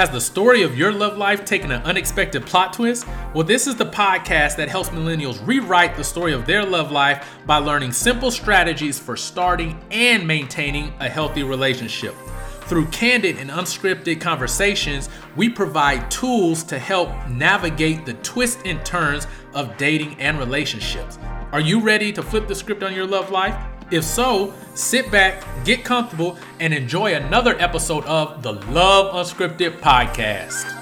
Has the story of your love life taken an unexpected plot twist? Well, this is the podcast that helps millennials rewrite the story of their love life by learning simple strategies for starting and maintaining a healthy relationship. Through candid and unscripted conversations, we provide tools to help navigate the twists and turns of dating and relationships. Are you ready to flip the script on your love life? If so, sit back, get comfortable, and enjoy another episode of the Love Unscripted podcast.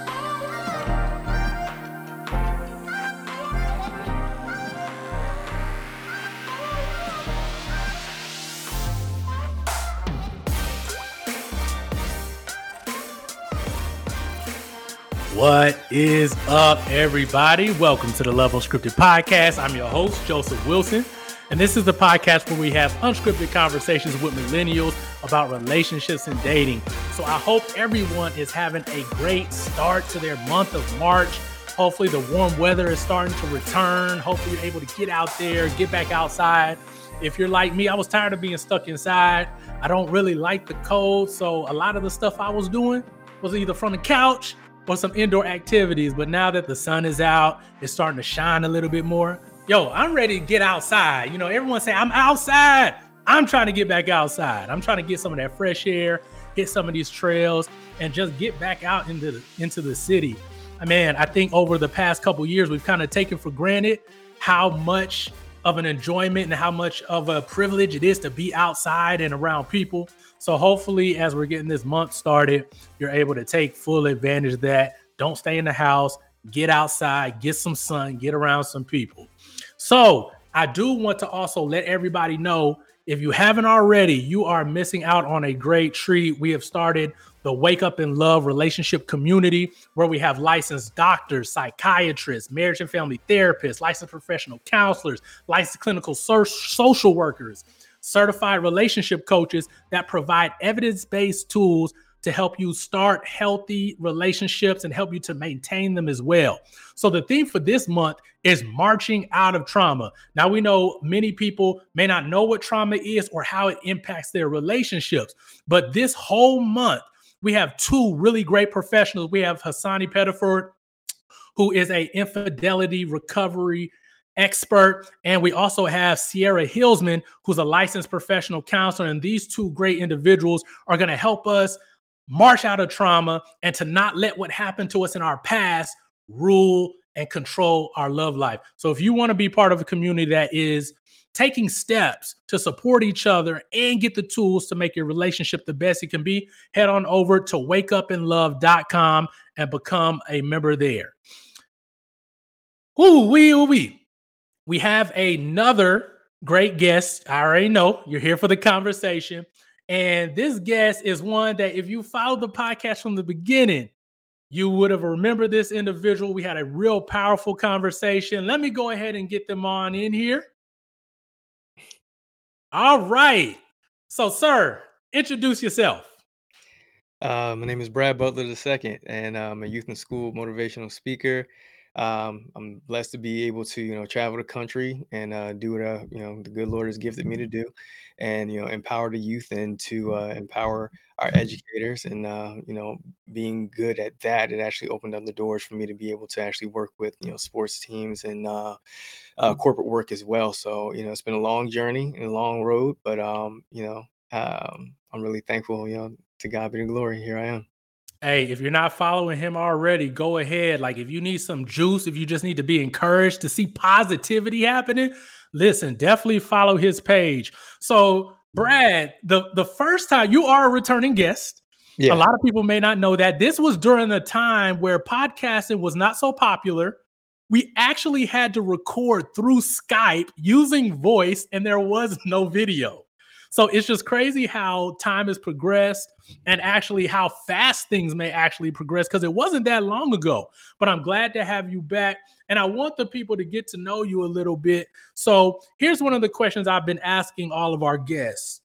What is up, everybody? Welcome to the Love Unscripted podcast. I'm your host, Joseph Wilson. And this is the podcast where we have unscripted conversations with millennials about relationships and dating. So I hope everyone is having a great start to their month of March. Hopefully, the warm weather is starting to return. Hopefully, you're able to get out there, get back outside. If you're like me, I was tired of being stuck inside. I don't really like the cold. So, a lot of the stuff I was doing was either from the couch or some indoor activities. But now that the sun is out, it's starting to shine a little bit more yo, I'm ready to get outside. You know, everyone say I'm outside. I'm trying to get back outside. I'm trying to get some of that fresh air, hit some of these trails, and just get back out into the, into the city. Man, I think over the past couple years, we've kind of taken for granted how much of an enjoyment and how much of a privilege it is to be outside and around people. So hopefully, as we're getting this month started, you're able to take full advantage of that. Don't stay in the house. Get outside, get some sun, get around some people. So I do want to also let everybody know if you haven't already, you are missing out on a great treat. We have started the Wake Up in Love relationship community where we have licensed doctors, psychiatrists, marriage and family therapists, licensed professional counselors, licensed clinical social workers, certified relationship coaches that provide evidence based tools to help you start healthy relationships and help you to maintain them as well. So, the theme for this month is marching out of trauma. Now, we know many people may not know what trauma is or how it impacts their relationships, but this whole month, we have two really great professionals. We have Hasani Pettiford, who is a infidelity recovery expert. And we also have Sierra Hillsman, who's a licensed professional counselor. And these two great individuals are going to help us march out of trauma and to not let what happened to us in our past rule and control our love life. So if you want to be part of a community that is taking steps to support each other and get the tools to make your relationship the best it can be, head on over to wakeupanlove.com and become a member there. Ooh, we, ooh, we. We have another great guest. I already know you're here for the conversation. And this guest is one that, if you followed the podcast from the beginning, you would have remembered this individual. We had a real powerful conversation. Let me go ahead and get them on in here. All right. So, sir, introduce yourself. Uh, my name is Brad Butler II, and I'm a youth and school motivational speaker. Um, I'm blessed to be able to, you know, travel the country and uh, do what uh, you know the good Lord has gifted me to do and you know empower the youth and to uh, empower our educators and uh, you know being good at that it actually opened up the doors for me to be able to actually work with you know sports teams and uh, uh, corporate work as well. So you know it's been a long journey and a long road but um, you know um, i'm really thankful you know to god be the glory. Here i am Hey, if you're not following him already, go ahead. Like, if you need some juice, if you just need to be encouraged to see positivity happening, listen, definitely follow his page. So, Brad, the the first time you are a returning guest. Yeah. A lot of people may not know that this was during the time where podcasting was not so popular. We actually had to record through Skype using voice, and there was no video. So it's just crazy how time has progressed and actually how fast things may actually progress because it wasn't that long ago. But I'm glad to have you back. And I want the people to get to know you a little bit. So here's one of the questions I've been asking all of our guests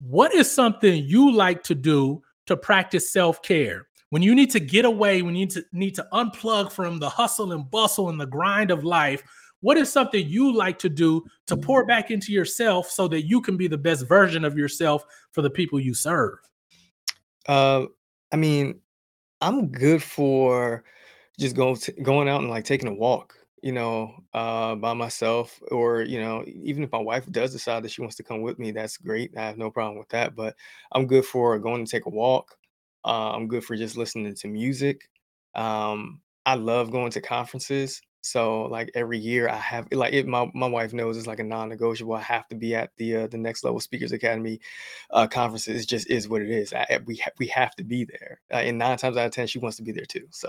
What is something you like to do to practice self care? When you need to get away, when you need to, need to unplug from the hustle and bustle and the grind of life, what is something you like to do to pour back into yourself so that you can be the best version of yourself for the people you serve? Uh, I mean, I'm good for just going to, going out and like taking a walk, you know, uh, by myself, or you know, even if my wife does decide that she wants to come with me, that's great. I have no problem with that. But I'm good for going to take a walk. Uh, I'm good for just listening to music. Um, I love going to conferences. So like every year I have like it, my my wife knows it's like a non-negotiable. I have to be at the uh, the next level speakers academy uh, conferences. It just is what it is. I, we ha- we have to be there, uh, and nine times out of ten she wants to be there too. So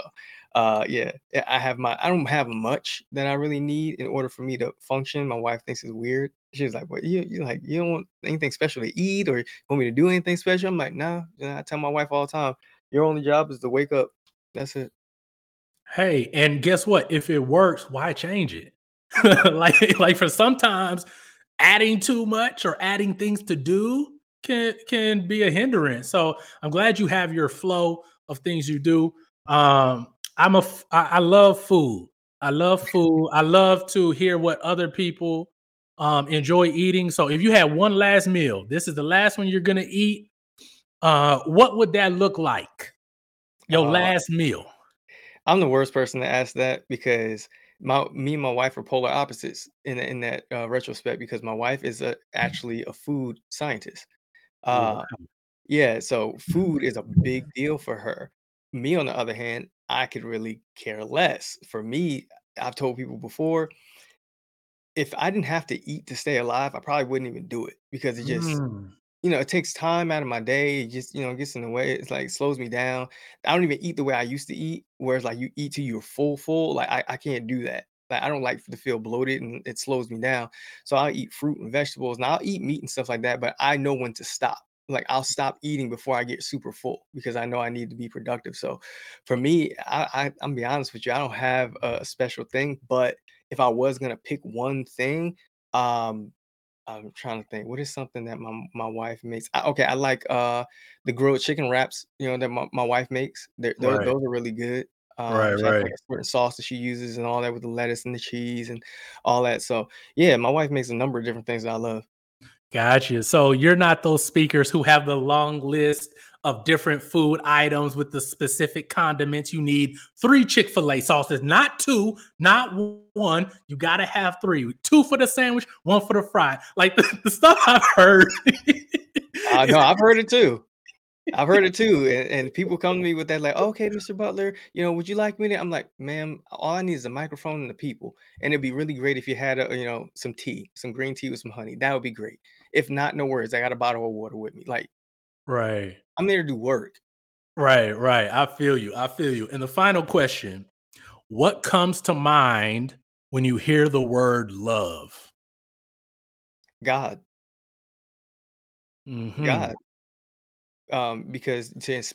uh, yeah, I have my I don't have much that I really need in order for me to function. My wife thinks it's weird. She's like, "What you you like? You don't want anything special to eat or want me to do anything special?" I'm like, "Nah." I tell my wife all the time, "Your only job is to wake up. That's it." Hey, and guess what? If it works, why change it? like, like for sometimes adding too much or adding things to do can can be a hindrance. So I'm glad you have your flow of things you do. Um, I'm a I, I love food. I love food. I love to hear what other people um, enjoy eating. So if you had one last meal, this is the last one you're gonna eat. Uh, what would that look like? Your Uh, last meal. I'm the worst person to ask that because my me and my wife are polar opposites in in that uh, retrospect because my wife is a, actually a food scientist. Wow. Uh, yeah, so food is a big deal for her. Me, on the other hand, I could really care less. For me, I've told people before, if I didn't have to eat to stay alive, I probably wouldn't even do it because it just Mm, you know, it takes time out of my day. It just, you know, gets in the way. It's like slows me down. I don't even eat the way I used to eat, whereas like you eat till you're full, full. Like I, I can't do that. Like I don't like to feel bloated and it slows me down. So I'll eat fruit and vegetables and I'll eat meat and stuff like that, but I know when to stop. Like I'll stop eating before I get super full because I know I need to be productive. So for me, I, I I'm gonna be honest with you, I don't have a special thing, but if I was gonna pick one thing, um, I'm trying to think. What is something that my my wife makes? I, okay, I like uh the grilled chicken wraps. You know that my, my wife makes. They're, those right, those are really good. right, Um, she has right. like a certain sauce that she uses and all that with the lettuce and the cheese and all that. So yeah, my wife makes a number of different things that I love. Gotcha. So you're not those speakers who have the long list of different food items with the specific condiments you need. Three Chick fil A sauces, not two, not one. You got to have three two for the sandwich, one for the fry. Like the, the stuff I've heard. Uh, no, I've heard it too. I've heard it too, and, and people come to me with that, like, "Okay, Mr. Butler, you know, would you like me to?" I'm like, "Ma'am, all I need is a microphone and the people, and it'd be really great if you had, a, you know, some tea, some green tea with some honey. That would be great. If not, no worries. I got a bottle of water with me. Like, right, I'm there to do work. right, right. I feel you. I feel you. And the final question What comes to mind when you hear the word love? God, hmm God, um, because ins-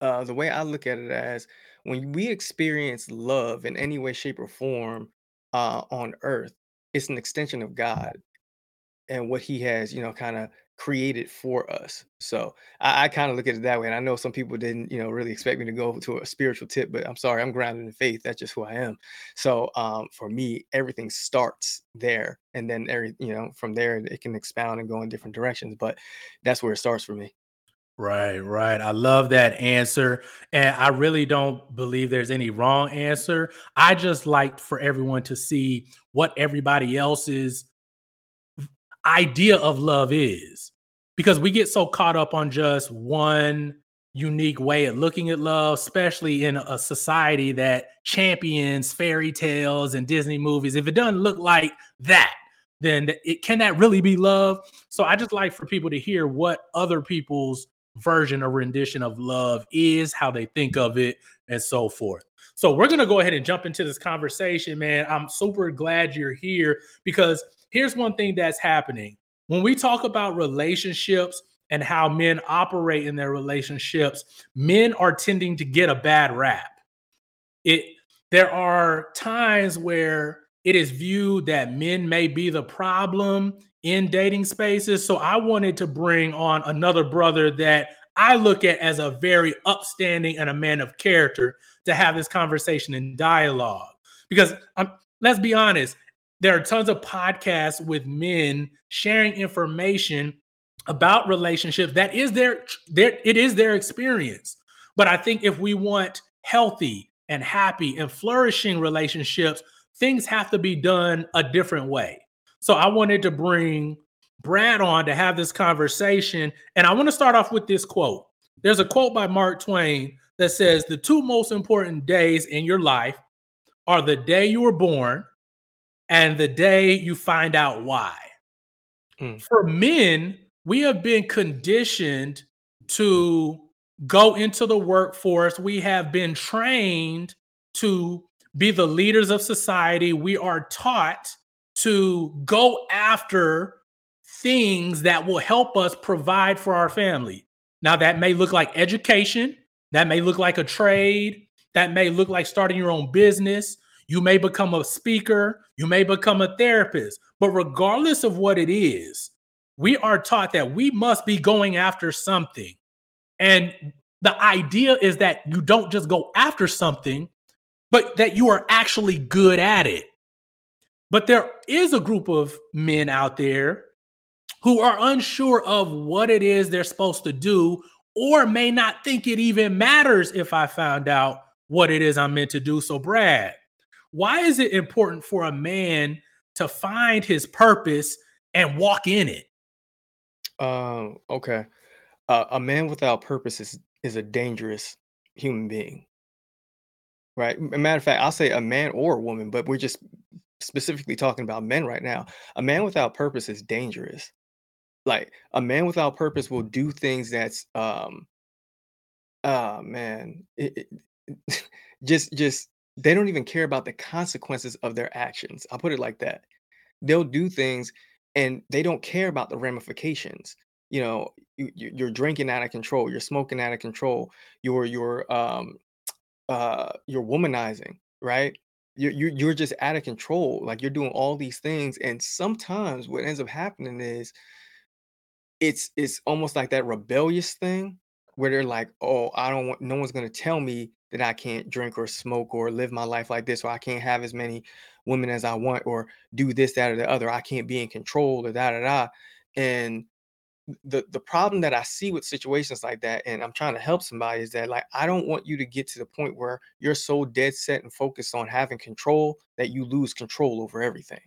uh, the way I look at it as when we experience love in any way, shape, or form uh, on Earth, it's an extension of God and what he has, you know, kind of created for us. So I, I kind of look at it that way. And I know some people didn't, you know, really expect me to go to a spiritual tip, but I'm sorry, I'm grounded in faith. That's just who I am. So um, for me, everything starts there, and then every, you know, from there it can expound and go in different directions. But that's where it starts for me. Right, right. I love that answer. And I really don't believe there's any wrong answer. I just like for everyone to see what everybody else's idea of love is because we get so caught up on just one unique way of looking at love, especially in a society that champions fairy tales and Disney movies. If it doesn't look like that, then it can that really be love? So I just like for people to hear what other people's version or rendition of love is, how they think of it, and so forth. So we're gonna go ahead and jump into this conversation, man. I'm super glad you're here because here's one thing that's happening when we talk about relationships and how men operate in their relationships men are tending to get a bad rap it there are times where it is viewed that men may be the problem in dating spaces. So i wanted to bring on another brother that i look at as a very upstanding and a man of character to have this conversation and dialogue. Because um, let's be honest there are tons of podcasts with men sharing information about relationships that is their their it is their experience. But I think if we want healthy and happy and flourishing relationships, things have to be done a different way. So I wanted to bring Brad on to have this conversation. And I want to start off with this quote. There's a quote by Mark Twain that says, The two most important days in your life are the day you were born and the day you find out why. Mm. For men, we have been conditioned to go into the workforce. We have been trained to be the leaders of society. We are taught to go after things that will help us provide for our family. Now, that may look like education, that may look like a trade, that may look like starting your own business. You may become a speaker, you may become a therapist, but regardless of what it is, we are taught that we must be going after something. And the idea is that you don't just go after something, but that you are actually good at it. But there is a group of men out there who are unsure of what it is they're supposed to do, or may not think it even matters if I found out what it is I'm meant to do. So, Brad, why is it important for a man to find his purpose and walk in it? Um, okay. Uh, a man without purpose is is a dangerous human being. Right? matter of fact, I'll say a man or a woman, but we're just specifically talking about men right now. A man without purpose is dangerous. Like a man without purpose will do things that's um ah man, it, it, just just they don't even care about the consequences of their actions. I'll put it like that. They'll do things and they don't care about the ramifications. You know, you, you're drinking out of control, you're smoking out of control, you're you're um uh you're womanizing, right? You're, you're you're just out of control. Like you're doing all these things, and sometimes what ends up happening is it's it's almost like that rebellious thing where they're like, "Oh, I don't want no one's going to tell me that I can't drink or smoke or live my life like this or I can't have as many women as I want or do this that or the other. I can't be in control or da da da." And the the problem that I see with situations like that, and I'm trying to help somebody, is that like I don't want you to get to the point where you're so dead set and focused on having control that you lose control over everything.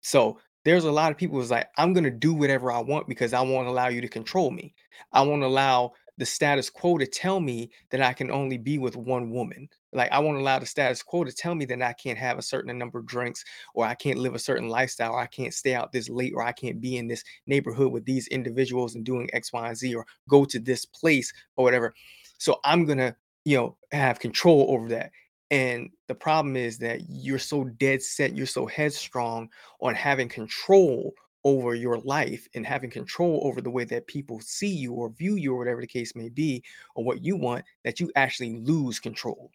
So there's a lot of people who's like, I'm gonna do whatever I want because I won't allow you to control me. I won't allow the status quo to tell me that I can only be with one woman. Like I won't allow the status quo to tell me that I can't have a certain number of drinks or I can't live a certain lifestyle or I can't stay out this late or I can't be in this neighborhood with these individuals and doing X, Y, and Z or go to this place or whatever. So I'm gonna, you know, have control over that. And the problem is that you're so dead set, you're so headstrong on having control over your life and having control over the way that people see you or view you or whatever the case may be or what you want that you actually lose control.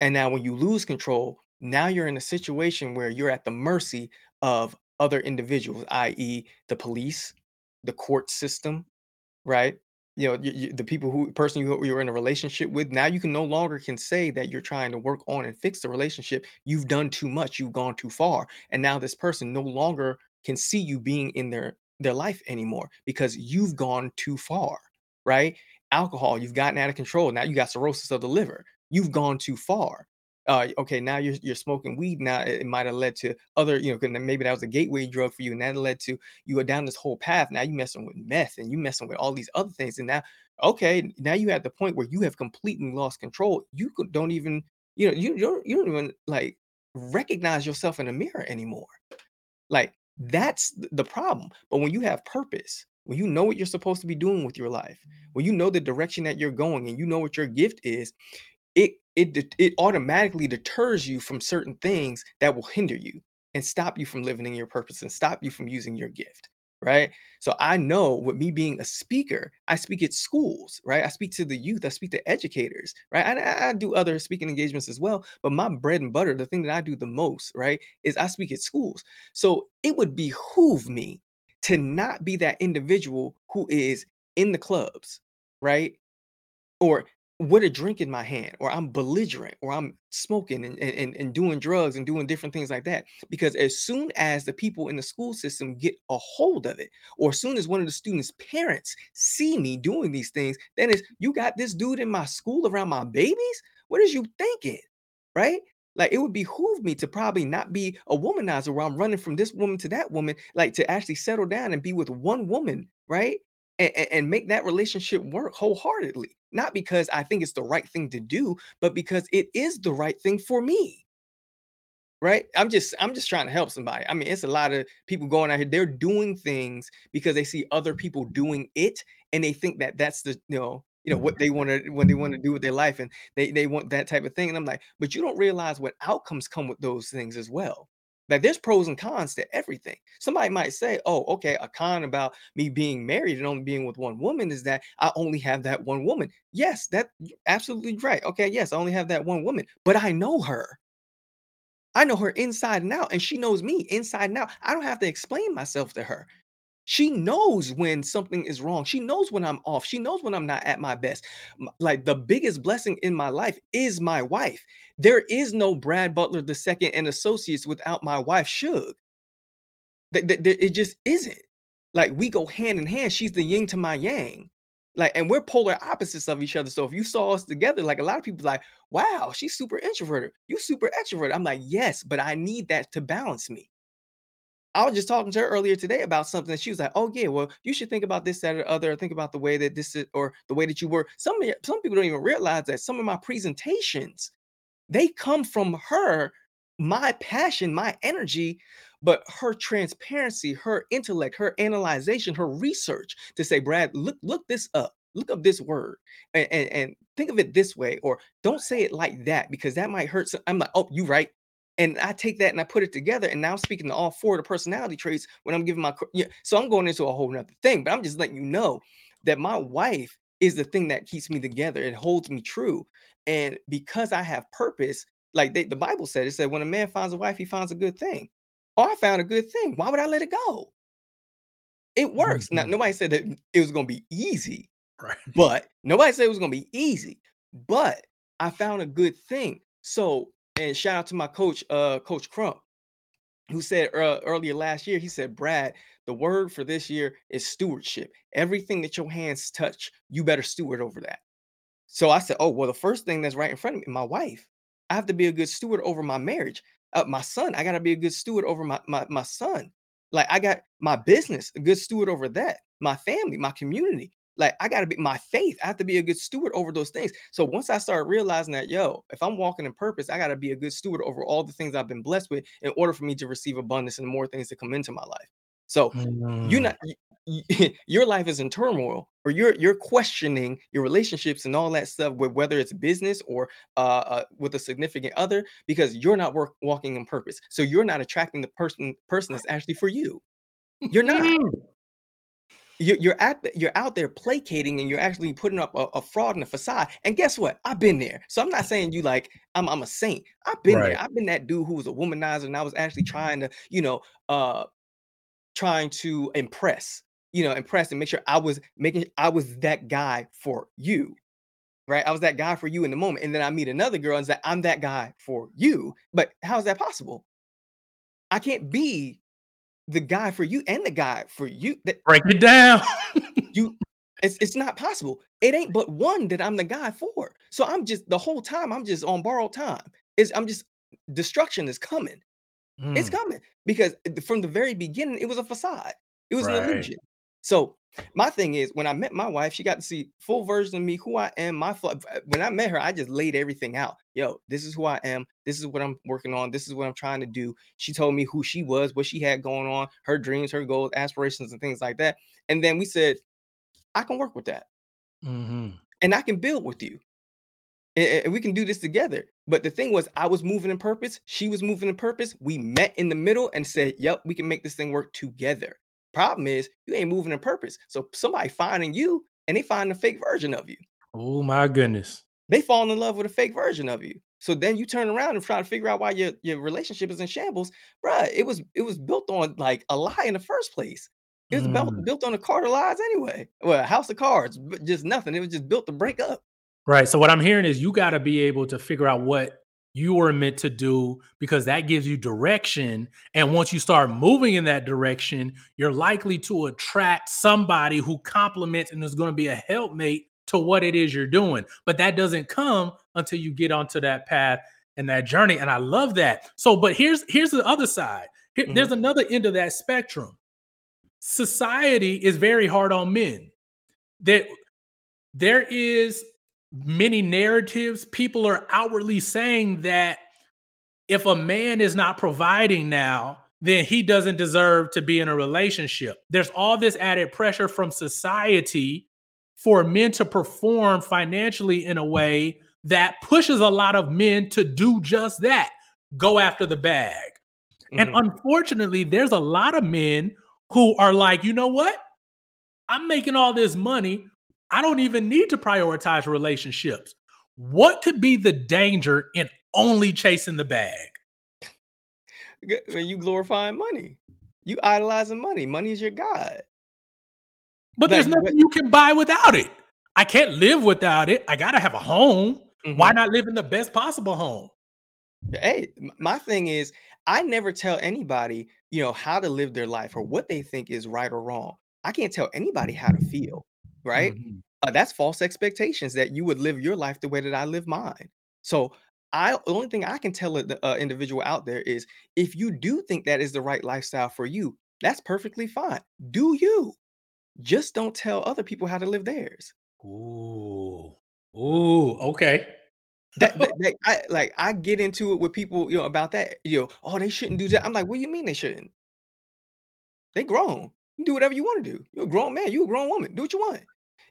And now when you lose control, now you're in a situation where you're at the mercy of other individuals, i.e., the police, the court system, right? you know you, you, the people who person you, you're in a relationship with now you can no longer can say that you're trying to work on and fix the relationship you've done too much you've gone too far and now this person no longer can see you being in their their life anymore because you've gone too far right alcohol you've gotten out of control now you got cirrhosis of the liver you've gone too far uh, okay, now you're you're smoking weed. Now it, might have led to other, you know, maybe that was a gateway drug for you, and that led to you go down this whole path. Now you messing with meth, and you messing with all these other things, and now, okay, now you at the point where you have completely lost control. You don't even, you know, you don't you don't even like recognize yourself in the mirror anymore. Like that's the problem. But when you have purpose, when you know what you're supposed to be doing with your life, when you know the direction that you're going, and you know what your gift is, it it it automatically deters you from certain things that will hinder you and stop you from living in your purpose and stop you from using your gift right? So i know with me being a speaker i speak at schools right? I speak to the youth i speak to educators right? I, I do other speaking engagements as well but my bread and butter the thing that i do the most right is i speak at schools. So it would behoove me to not be that individual who is in the clubs right? Or with a drink in my hand or I'm belligerent or I'm smoking and, and, and doing drugs and doing different things like that. Because as soon as the people in the school system get a hold of it, or as soon as one of the students' parents see me doing these things, then it's you got this dude in my school around my babies? What is you thinking? Right? Like it would behoove me to probably not be a womanizer where I'm running from this woman to that woman, like to actually settle down and be with one woman, right? And, and make that relationship work wholeheartedly. Not because I think it's the right thing to do, but because it is the right thing for me. Right? I'm just I'm just trying to help somebody. I mean, it's a lot of people going out here. They're doing things because they see other people doing it, and they think that that's the you know you know what they want to when they want to do with their life and they they want that type of thing and i'm like but you don't realize what outcomes come with those things as well like there's pros and cons to everything somebody might say oh okay a con about me being married and only being with one woman is that i only have that one woman yes that absolutely right okay yes i only have that one woman but i know her I know her inside and out, and she knows me inside and out. I don't have to explain myself to her. She knows when something is wrong. She knows when I'm off. She knows when I'm not at my best. Like the biggest blessing in my life is my wife. There is no Brad Butler II and associates without my wife, Suge. It just isn't. Like we go hand in hand. She's the yin to my yang. Like, and we're polar opposites of each other. So if you saw us together, like a lot of people like, wow, she's super introverted. You super extroverted. I'm like, yes, but I need that to balance me. I was just talking to her earlier today about something. And she was like, "Oh yeah, well, you should think about this, that, or other. Think about the way that this is, or the way that you were." Some some people don't even realize that some of my presentations they come from her, my passion, my energy, but her transparency, her intellect, her analyzation, her research to say, Brad, look, look this up. Look up this word and, and, and think of it this way, or don't say it like that because that might hurt. Some. I'm like, oh, you right. And I take that and I put it together, and now I'm speaking to all four of the personality traits when I'm giving my yeah. So I'm going into a whole nother thing, but I'm just letting you know that my wife is the thing that keeps me together and holds me true and because I have purpose, like they, the Bible said, it said, when a man finds a wife, he finds a good thing. Oh, I found a good thing. Why would I let it go? It works. Now, Mhm. nobody said that it was going to be easy, Right. but nobody said it was going to be easy. But I found a good thing. So, and shout out to my coach, uh, Coach Crump, who said ear- earlier last year, he said, Brad, the word for this year is stewardship. Everything that your hands touch, you better steward over that. So I said, "Oh, well, the first thing that's right in front of me, my wife. I have to be a good steward over my marriage. Uh, my son, I got to be a good steward over my, my my son. Like I got my business, a good steward over that. My family, my community. Like I got to be my faith. I have to be a good steward over those things. So once I started realizing that, yo, if I'm walking in purpose, I got to be a good steward over all the things I've been blessed with in order for me to receive abundance and more things to come into my life. So you're Mm. not y- y- your life is in turmoil or you're you're questioning your relationships and all that stuff with whether it's business or uh, uh with a significant other because you're not work, walking in purpose so you're not attracting the person person that's actually for you you're not you're, you're at you're out there placating and you're actually putting up a, a fraud and a facade and guess what i've been there so i'm not saying you like i'm, I'm a saint i've been Right. there i've been that dude who was a womanizer and i was actually trying to you know uh trying to impress, you know, impress and make sure I was making I was that guy for you, right? I was that guy for you in the moment. And then I meet another girl and say, I'm that guy for you. But how is that possible? I can't be the guy for you and the guy for you. That Break it down. you it's it's not possible. It ain't but one that I'm the guy for. So I'm just the whole time I'm just on borrowed time. Is I'm just destruction is coming. It's Mm, coming because from the very beginning, it was a facade. It was an illusion. So my thing is, when I met my wife, she got to see full version of me, who I am. My flaw- uh, when I met her, I just laid everything out. Yo, this is who I am. This is what I'm working on. This is what I'm trying to do. She told me who she was, what she had going on, her dreams, her goals, aspirations, and things like that. And then we said, I can work with that, Mhm. and I can build with you and, and we can do this together. But the thing was, I was moving in purpose. She was moving in purpose. We met in the middle and said, "Yep, we can make this thing work together." Problem is, you ain't moving in purpose. So somebody finding you, and they find a fake version of you. Oh my goodness. They fall in love with a fake version of you. So then you turn around and try to figure out why your, your relationship is in shambles, Bruh, It was it was built on like a lie in the first place. It was built Mm. built on a card of lies anyway. Well, a house of cards, but just nothing. It was just built to break up. Right. So what I'm hearing is you got to be able to figure out what you were meant to do because that gives you direction. And once you start moving in that direction, you're likely to attract somebody who complements and is going to be a helpmate to what it is you're doing. But that doesn't come until you get onto that path and that journey. And I love that. So, but here's here's the other side. Here, mm-hmm. There's another end of that spectrum. Society is very hard on men. That there is many narratives, people are outwardly saying that if a man is not providing now, then he doesn't deserve to be in a relationship. There's all this added pressure from society for men to perform financially in a way that pushes a lot of men to do just that go after the bag. Mm-hmm. And unfortunately, there's a lot of men who are like, you know what? I'm making all this money. I don't even need to prioritize relationships. What could be the danger in only chasing the bag? When you glorifying money, you idolizing money. Money is your god. But like, there's nothing you can buy without it. I can't live without it. I gotta have a home. Mm-hmm. Why not live in the best possible home? Hey, my thing is, I never tell anybody, you know, how to live their life or what they think is right or wrong. I can't tell anybody how to feel right? Mm-hmm. Uh, that's false expectations that you would live your life the way that I live mine. So I the only thing I can tell an uh, individual out there is if you do think that is the right lifestyle for you, that's perfectly fine. Do you? Just don't tell other people how to live theirs. Ooh, ooh, okay. that, that, that, I like I get into it with people, you know, about that. You know, oh, they shouldn't do that. I'm like, what do you mean they shouldn't? They grown. You do whatever you want to do. You're a grown man. You're a grown woman. Do what you want.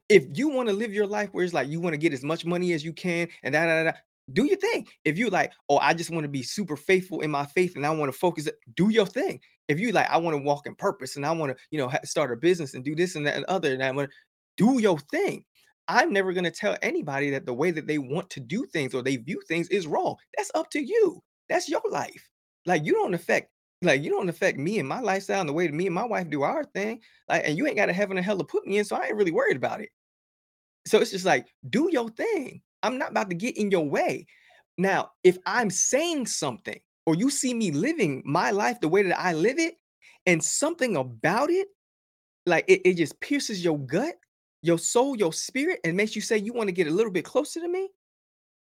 If you want to live your life where it's like you want to get as much money as you can and that, that, that, do your thing. If you like, oh, I just want to be super faithful in my faith and I want to focus, do your thing. If you like, I want to walk in purpose and I want to, you know, start a business and do this and that and other, and I want to do your thing. I'm never going to tell anybody that the way that they want to do things or they view things is wrong. That's up to you. That's your life. Like you don't affect like, you don't affect me and my lifestyle and the way that me and my wife do our thing. Like, and you ain't got a heaven or hell to put me in, so I ain't really worried about it. So it's just like, do your thing. I'm not about to get in your way. Now, if I'm saying something or you see me living my life the way that I live it, and something about it, like it, it just pierces your gut, your soul, your spirit, and makes you say you want to get a little bit closer to me.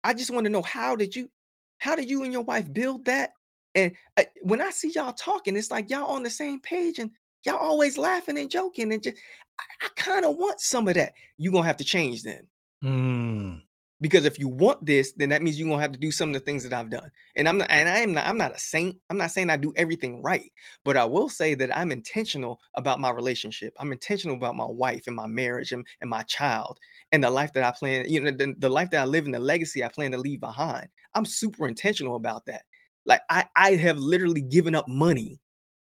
I just want to know how did you, how did you and your wife build that? And uh, when I see y'all talking, it's like y'all on the same page and y'all always laughing and joking and just I, I kind of want some of that. You're gonna have to change then. Mm. Because if you want this, then that means you're gonna have to do some of the things that I've done. And I'm not and I am not I'm not a saint. I'm not saying I do everything right, but I will say that I'm intentional about my relationship. I'm intentional about my wife and my marriage and, and my child and the life that I plan, you know, the, the life that I live and the legacy I plan to leave behind. I'm super intentional about that. Like I I have literally given up money.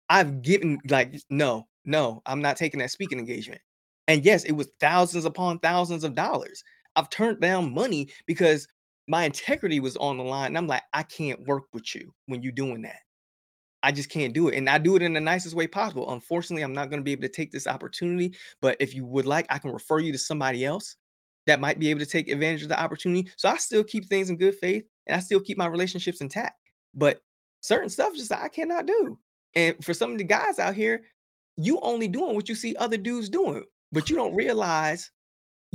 I've given like no, no, I'm not taking that speaking engagement. And yes, it was thousands upon thousands of dollars. I've turned down money because my integrity was on the line. And I'm like, I can't work with you when you're doing that. I just can't do it. And I do it in the nicest way possible. Unfortunately, I'm not going to be able to take this opportunity. But if you would like, I can refer you to somebody else that might be able to take advantage of the opportunity. So I still keep things in good faith and I still keep my relationships intact. But certain stuff just I cannot do. And for some of the guys out here, you only doing what you see other dudes doing, but you don't realize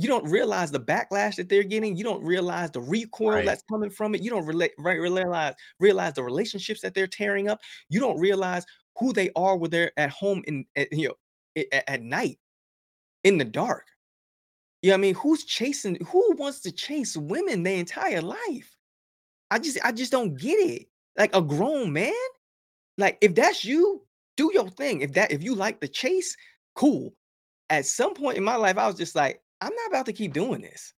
you don't realize the backlash that they're getting. You don't realize the recoil right. that's coming from it. You don't relate, right, realize realize the relationships that they're tearing up. You don't realize who they are when they're at home in at, you know at, at night in the dark. You know what I mean? Who's chasing? Who wants to chase women their entire life? I just I just don't get it like a grown man. Like if that's you, do your thing. If that if you like the chase, cool. At some point in my life, I was just like, I'm not about to keep doing this.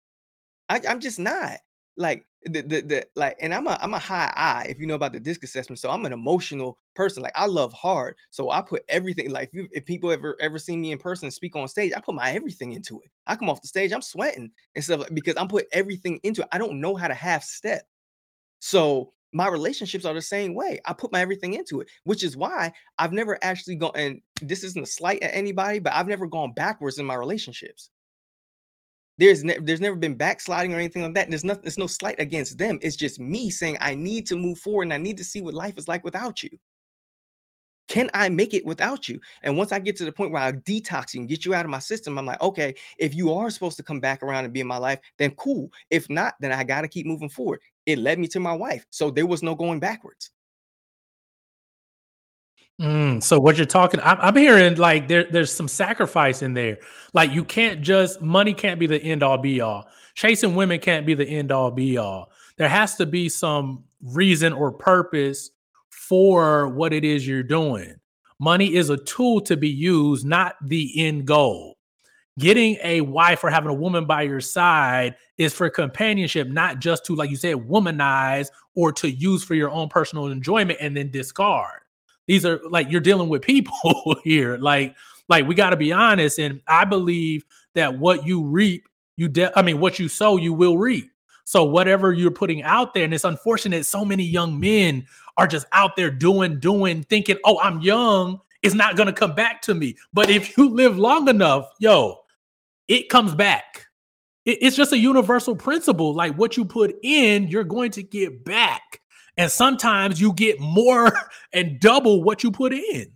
I, I'm just not. Like the, the the like, and I'm a I'm a high I if you know about the DISC assessment. So I'm an emotional person. Like I love hard. So I put everything. Like if, you, if people ever ever see me in person speak on stage, I put my everything into it. I come off the stage, I'm sweating and stuff because I'm putting everything into it. I don't know how to half step. So my relationships are the same way. I put my everything into it, which is why I've never actually gone. And this isn't a slight at anybody, but I've never gone backwards in my relationships There's ne- there's never been backsliding or anything like that. There's nothing. There's no slight against them. It's just me saying I need to move forward and I need to see what life is like without you. Can I make it without you? And once I get to the point where I detox you and get you out of my system, I'm like, okay, if you are supposed to come back around and be in my life, then cool. If not, then I got to keep moving forward. It led me to my wife. So there was no going backwards. Mm, so what you're talking, I'm, I'm hearing like there, there's some sacrifice in there. Like you can't just money can't be the end all be all. Chasing women can't be the end all be all. There has to be some reason or purpose for what it is you're doing. Money is a tool to be used, not the end goal. Getting a wife or having a woman by your side is for companionship, not just to, like you said, womanize or to use for your own personal enjoyment and then discard. These are like you're dealing with people here. Like, like we got to be honest. And I believe that what you reap, you de- I mean, what you sow, you will reap. So whatever you're putting out there, and it's unfortunate so many young men are just out there doing, doing, thinking, oh, I'm young, it's not gonna come back to me. But if you live long enough, yo, it comes back. it's just a universal principle. Like what you put in, you're going to get back. And sometimes you get more and double what you put in.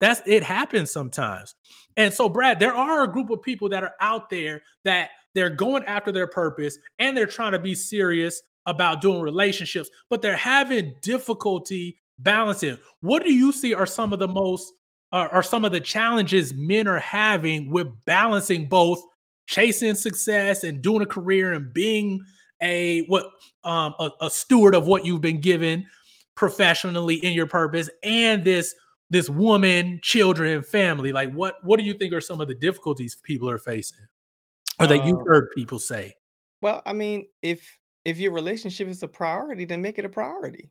That's it happens sometimes. And so, Brad, there are a group of people that are out there that they're going after their purpose and they're trying to be serious about doing relationships, but they're having difficulty balancing. What do you see are some of the most uh, are some of the challenges men are having with balancing both chasing success and doing a career and being a what um a, a steward of what you've been given professionally in your purpose and this this woman, children, family? Like what what do you think are some of the difficulties people are facing? or that you've Um, heard people say. well, I mean, if if your relationship is a priority, then make it a priority.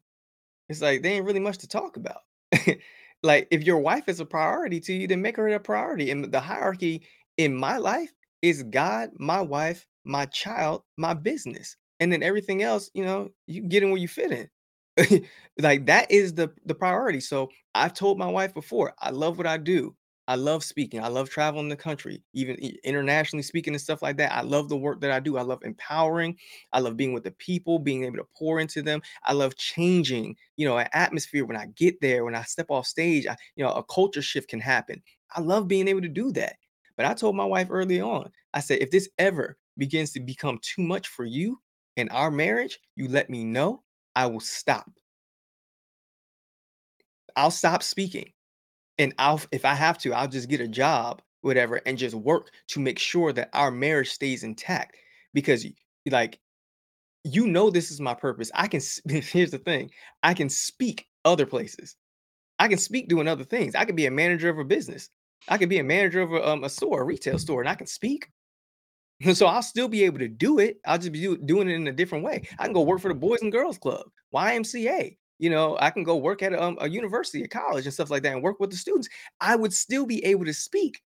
It's like there ain't really much to talk about. like if your wife is a priority to you, then make her a priority. And the hierarchy in my life is God, my wife, my child, my business. And then everything else, you know, you get in where you fit in. like that is the the priority. So I've told my wife before, I love what I do. I love speaking. I love traveling the country, even internationally speaking and stuff like that. I love the work that I do. I love empowering. I love being with the people, being able to pour into them. I love changing, you know, an atmosphere when I get there, when I step off stage, I, you know, a culture shift can happen. I love being able to do that. But I told my wife early on, I said, if this ever begins to become too much for you in our marriage, you let me know. I will stop. I'll stop speaking and I'll if I have to, I'll just get a job, whatever, and just work to make sure that our marriage stays intact. Because like you know this is my purpose. I can here's the thing. I can speak other places. I can speak doing other things. I could be a manager of a business. I could be a manager of a, um, a store, a retail store, and I can speak. So I'll still be able to do it. I'll just be do, doing it in a different way. I can go work for the Boys and Girls Club, YMCA. You know, I can go work at um, a university, a college, and stuff like that, and work with the students. I would still be able to speak.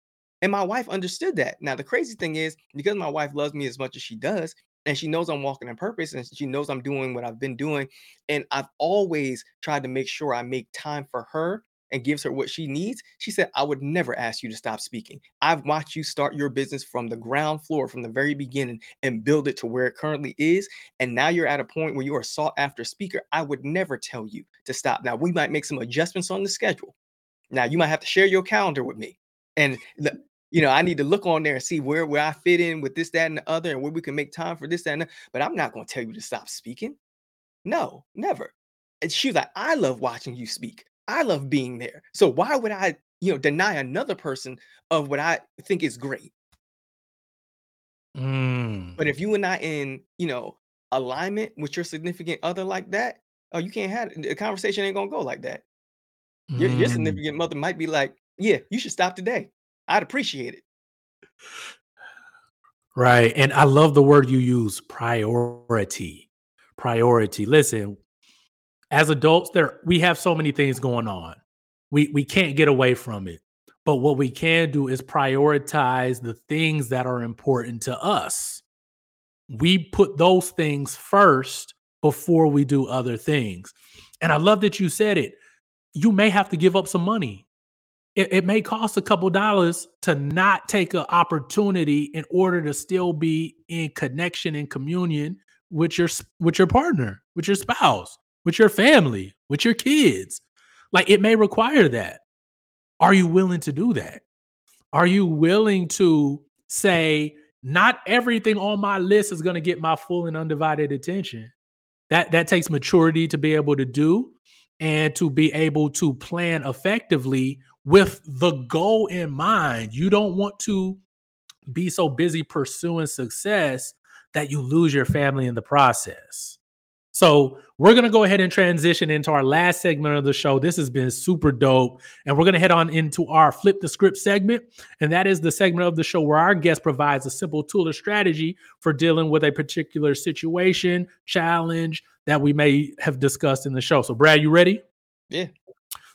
And my wife understood that. Now, the crazy thing is, because my wife loves me as much as she does, and she knows I'm walking in purpose, and she knows I'm doing what I've been doing, and I've always tried to make sure I make time for her and gives her what she needs. She said, I would never ask you to stop speaking. I've watched you start your business from the ground floor, from the very beginning, and build it to where it currently is. And now you're at a point where you are sought after speaker. I would never tell you to stop. Now, we might make some adjustments on the schedule. Now, you might have to share your calendar with me. And you know, I need to look on there and see where, where I fit in with this, that, and the other, and where we can make time for this, that, and that. But I'm not going to tell you to stop speaking. No, never. And she was like, I love watching you speak. I love being there. So why would I, you know, deny another person of what I think is great? Mm, But if you are not in, you know, alignment with your significant other like that, oh, you can't have. The conversation ain't gonna go like that. Your your mm. significant mother might be like, yeah, you should stop today. I'd appreciate it. Right. And I love the word you use, priority. Priority. Listen, as adults, there we have so many things going on. We we can't get away from it. But what we can do is prioritize the things that are important to us. We put those things first before we do other things. And I love that you said it. You may have to give up some money it, it may cost a couple dollars to not take an opportunity in order to still be in connection and communion with your with your partner, with your spouse, with your family, with your kids. Like it may require that. Are you willing to do that? Are you willing to say, not everything on my list is going to get my full and undivided attention? That that takes maturity to be able to do and to be able to plan effectively with the goal in mind. You don't want to be so busy pursuing success that you lose your family in the process. So we're gonna go ahead and transition into our last segment of the show. This has been super dope, and we're gonna head on into our flip the script segment, and that is the segment of the show where our guest provides a simple tool or strategy for dealing with a particular situation, challenge that we may have discussed in the show. So, Brad, you ready? Yeah.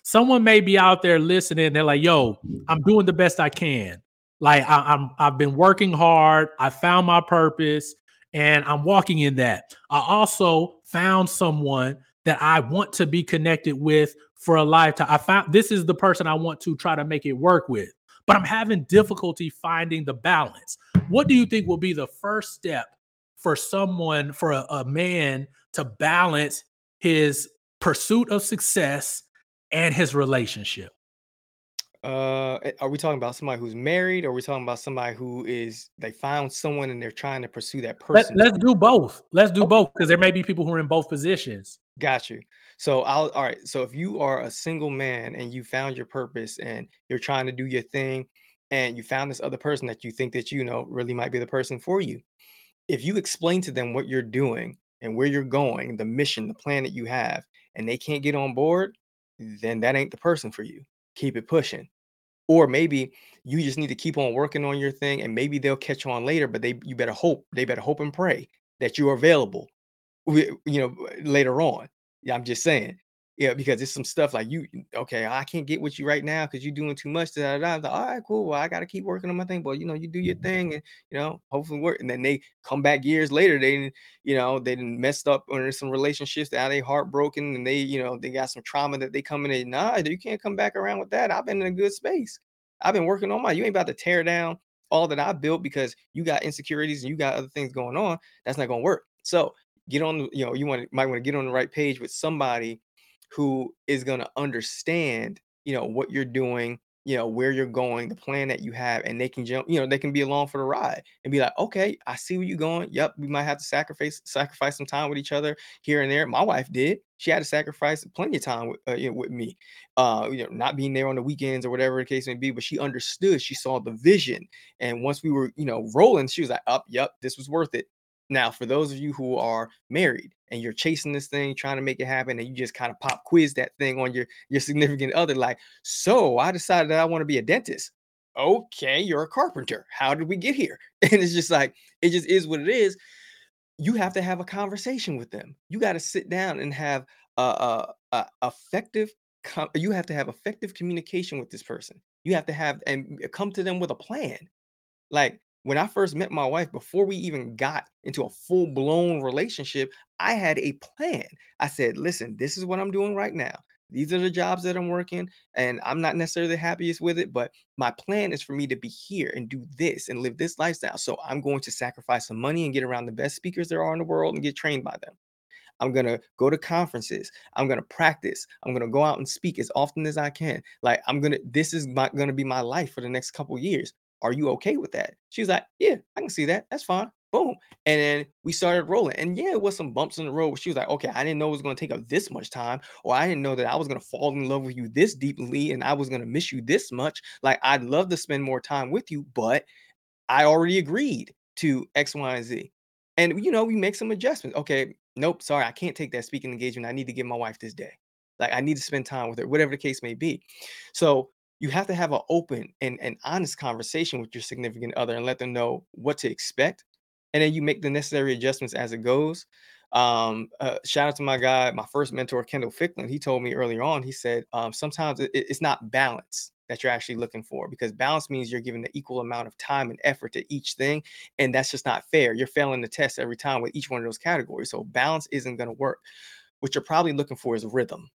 Someone may be out there listening. They're like, "Yo, I'm doing the best I can. Like I, I'm, I've been working hard. I found my purpose." and I'm walking in that. I also found someone that I want to be connected with for a lifetime. I found this is the person I want to try to make it work with, but I'm having mm-hmm. difficulty finding the balance. What do you think will be the first step for someone, for a, a man to balance his pursuit of success and his relationship? Uh, eh, are we talking about somebody who's married, or are we talking about somebody who is they found someone and they're trying to pursue that person? let's do both. Let's do both because there may be people who are in both positions. Got you. So I'll all right. So if you are a single man and you found your purpose and you're trying to do your thing, and you found this other person that you think that you know really might be the person for you, if you explain to them what you're doing and where you're going, the mission, the plan that you have, and they can't get on board, then that ain't the person for you. Keep it pushing. Or maybe you just need to keep on working on your thing and maybe they'll catch on later, but they you better hope, they better hope and pray that you're available, you know, later on. I'm just saying. Yeah, because it's some stuff like you, okay, I can't get with you right now because you're doing too much. Da, da, da. All right, cool. Well, I got to keep working on my thing. But you know, you do your mm-hmm. thing, and you know, hopefully work. And then they come back years later. They, you know, they messed up or some relationships. Now they heartbroken, and they, you know, they got some trauma that they come in. And nah, you can't come back around with that. I've been in a good space. I've been working on my. You ain't about to tear down all that I built because you got insecurities and you got other things going on. That's not gonna work. So get on. You know, you want might want to get on the right page with somebody who is going to understand, you know, what you're doing, you know, where you're going, the plan that you have, and they can jump, you know, they can be along for the ride and be like, okay, I see where you're going. Yep, we might have to sacrifice sacrifice some time with each other here and there. My wife did. She had to sacrifice plenty of time with, uh, you know, with me, uh, you know, not being there on the weekends or whatever the case may be. But she understood. She saw the vision, and once we were, you know, rolling, she was like, "Up, yep, this was worth it." Now, for those of you who are married and you're chasing this thing, trying to make it happen, and you just kind of pop quiz that thing on your your significant other, like, so I decided that I want to be a dentist. Okay, you're a carpenter. How did we get here? And it's just like it just is what it is. You have to have a conversation with them. You got to sit down and have a, a, a effective. Com- you have to have effective communication with this person. You have to have and eh, come to them with a plan. Like when I first met my wife, before we even got into a full blown relationship, I had a plan. I said, listen, this is what I'm doing right now. These are the jobs that I'm working, and I'm not necessarily the happiest with it, but my plan is for me to be here and do this and live this lifestyle. So I'm going to sacrifice some money and get around the best speakers there are in the world and get trained by them. I'm going to go to conferences. I'm going to practice. I'm going to go out and speak as often as I can. Like I'm going to this is going to be my life for the next couple years. Are you okay with that? She's like, Yeah, I can see that. That's fine. Boom. And then we started rolling. And yeah, it was some bumps in the road. She was like, Okay, I didn't know it was going to take up this much time, or I didn't know that I was going to fall in love with you this deeply and I was going to miss you this much. Like, I'd love to spend more time with you, but I already agreed to X, Y, and Z. And, you know, we make some adjustments. Okay, nope, sorry, I can't take that speaking engagement. I need to give my wife this day. Like, I need to spend time with her, whatever the case may be. So, you have to have an open and, and honest conversation with your significant other and let them know what to expect and then you make the necessary adjustments as it goes. Um uh, shout out to my guy my first mentor kendall ficklin he told me earlier on he said um, sometimes it, it's not balance that you're actually looking for because balance means you're giving the equal amount of time and effort to each thing and that's just not fair. You're failing the test every time with each one of those categories so balance isn't going to work. What you're probably looking for is rhythm.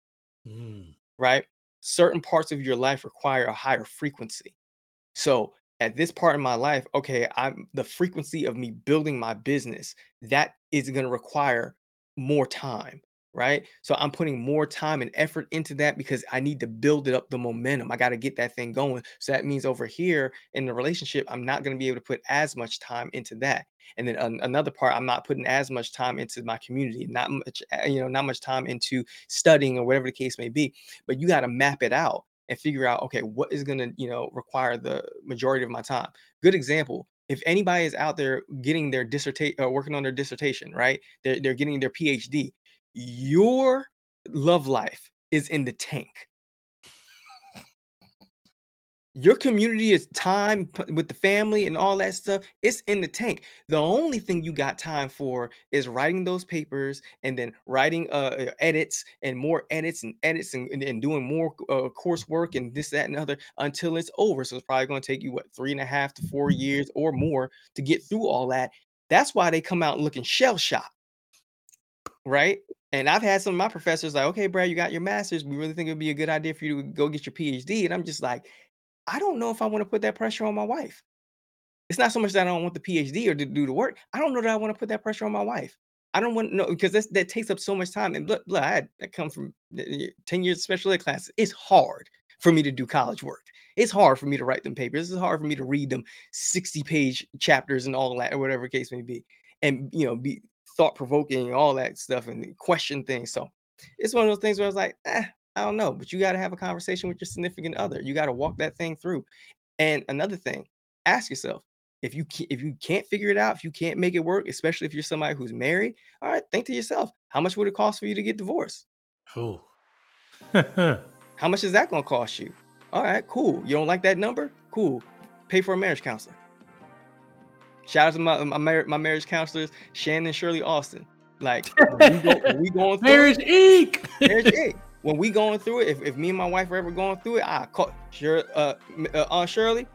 Mm. right certain parts of your life require a higher frequency. So at this part in my life, okay, I'm the frequency of me building my business that is going to require more time right? So I'm putting more time and effort into that because I need to build it up the momentum. I got to get that thing going. So that means over here in the relationship, I'm not going to be able to put as much time into that. And then an- another part, I'm not putting as much time into my community, not much, uh, you know, not much time into studying or whatever the case may be. But you got to map it out and figure out, okay, what is going to, you know, require the majority of my time. Good example. If anybody is out there getting their dissertation, uh, working on their dissertation, right? They're, they're getting their PhD your love life is in the tank. Your community is time with the family and all that stuff. It's in the tank. The only thing you got time for is writing those papers and then writing uh, edits and more edits and edits and, and doing more uh, coursework and this, that, and other until it's over. So it's probably going to take you what three and a half to four years or more to get through all that. That's why they come out looking shell shocked, right? And I've had some of my professors like, okay, Brad, you got your master's. We really think it would be a good idea for you to go get your PhD. And I'm just like, I don't know if I want to put that pressure on my wife. It's not so much that I don't want the PhD or to do the work. I don't know that I want to put that pressure on my wife. I don't want to know because that takes up so much time. And look, look I, I come from 10 years of special ed classes. It's hard for me to do college work. It's hard for me to write them papers. It's hard for me to read them 60 page chapters and all that, or whatever case may be. And, you know, be thought provoking, all that stuff, and question things. So it's one of those things where I was like, eh, I don't know, but you got to have a conversation with your significant other. You got to walk that thing through. And another thing, ask yourself if you if you can't figure it out, if you can't make it work, especially if you're somebody who's married, all right, think to yourself, how much would it cost for you to get divorced? Oh. how much is that going to cost you? All right, cool. You don't like that number? Cool. Pay for a marriage counselor. Shout out to my my, my marriage counselors, Shannon Shirley Austin. Like we, go, we going through marriage it, Marriage Inc. When we going through it, if, if me and my wife are ever going through it, I call sure uh, uh Aunt Shirley,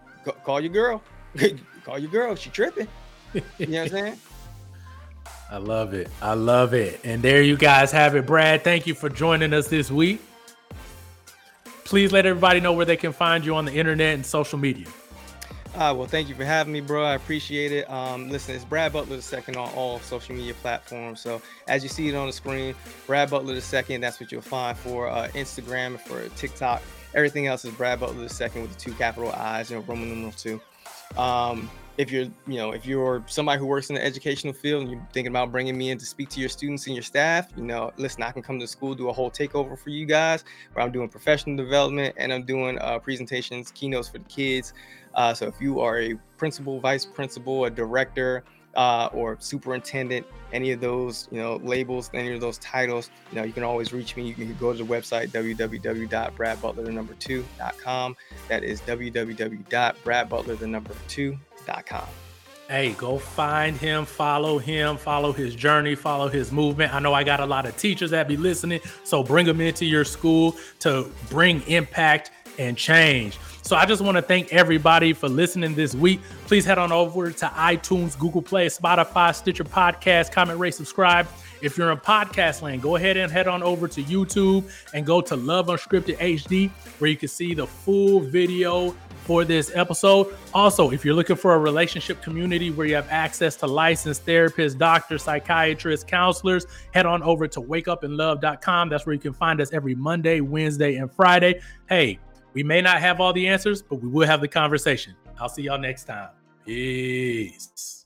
call your girl. call your girl. She tripping. You know what I'm saying? I love it. I love it. And there you guys have it. Brad, thank you for joining us this week. Please let everybody know where they can find you on the internet and social media. Uh, well, thank you for having me, bro. I appreciate it. Um, listen, it's Brad Butler the second on all social media platforms. So as you see it on the screen, Brad Butler the second. that's what you'll find for uh, Instagram, for TikTok. Everything else is Brad Butler the second with the two capital I's, know, Roman numeral two. Um, if you're you know if you're somebody who works in the educational field and you're thinking about bringing me in to speak to your students and your staff you know listen i can come to school do a whole takeover for you guys where i'm doing professional development and i'm doing uh, presentations keynotes for the kids uh, so if you are a principal vice principal a director uh, or superintendent, any of those, you know, labels, any of those titles, you know, you can always reach me. You can go to the website www.bradbutler2.com. That is www.bradbutler2.com Hey, go find him, follow him, follow his journey, follow his movement. I know I got a lot of teachers that be listening, so bring them into your school to bring impact and change. So I just want to thank everybody for listening this week. Please head on over to iTunes, Google Play, Spotify, Stitcher Podcast, comment, rate, subscribe. If you're in podcast land, go ahead and head on over to YouTube and go to Love Unscripted HD, where you can see the full video for this episode. Also, if you're looking for a relationship community where you have access to licensed therapists, doctors, psychiatrists, counselors, head on over to wakeupanlove.com. That's where you can find us every Monday, Wednesday, and Friday. Hey, we may not have all the answers, but we will have the conversation. I'll see y'all next time. Peace.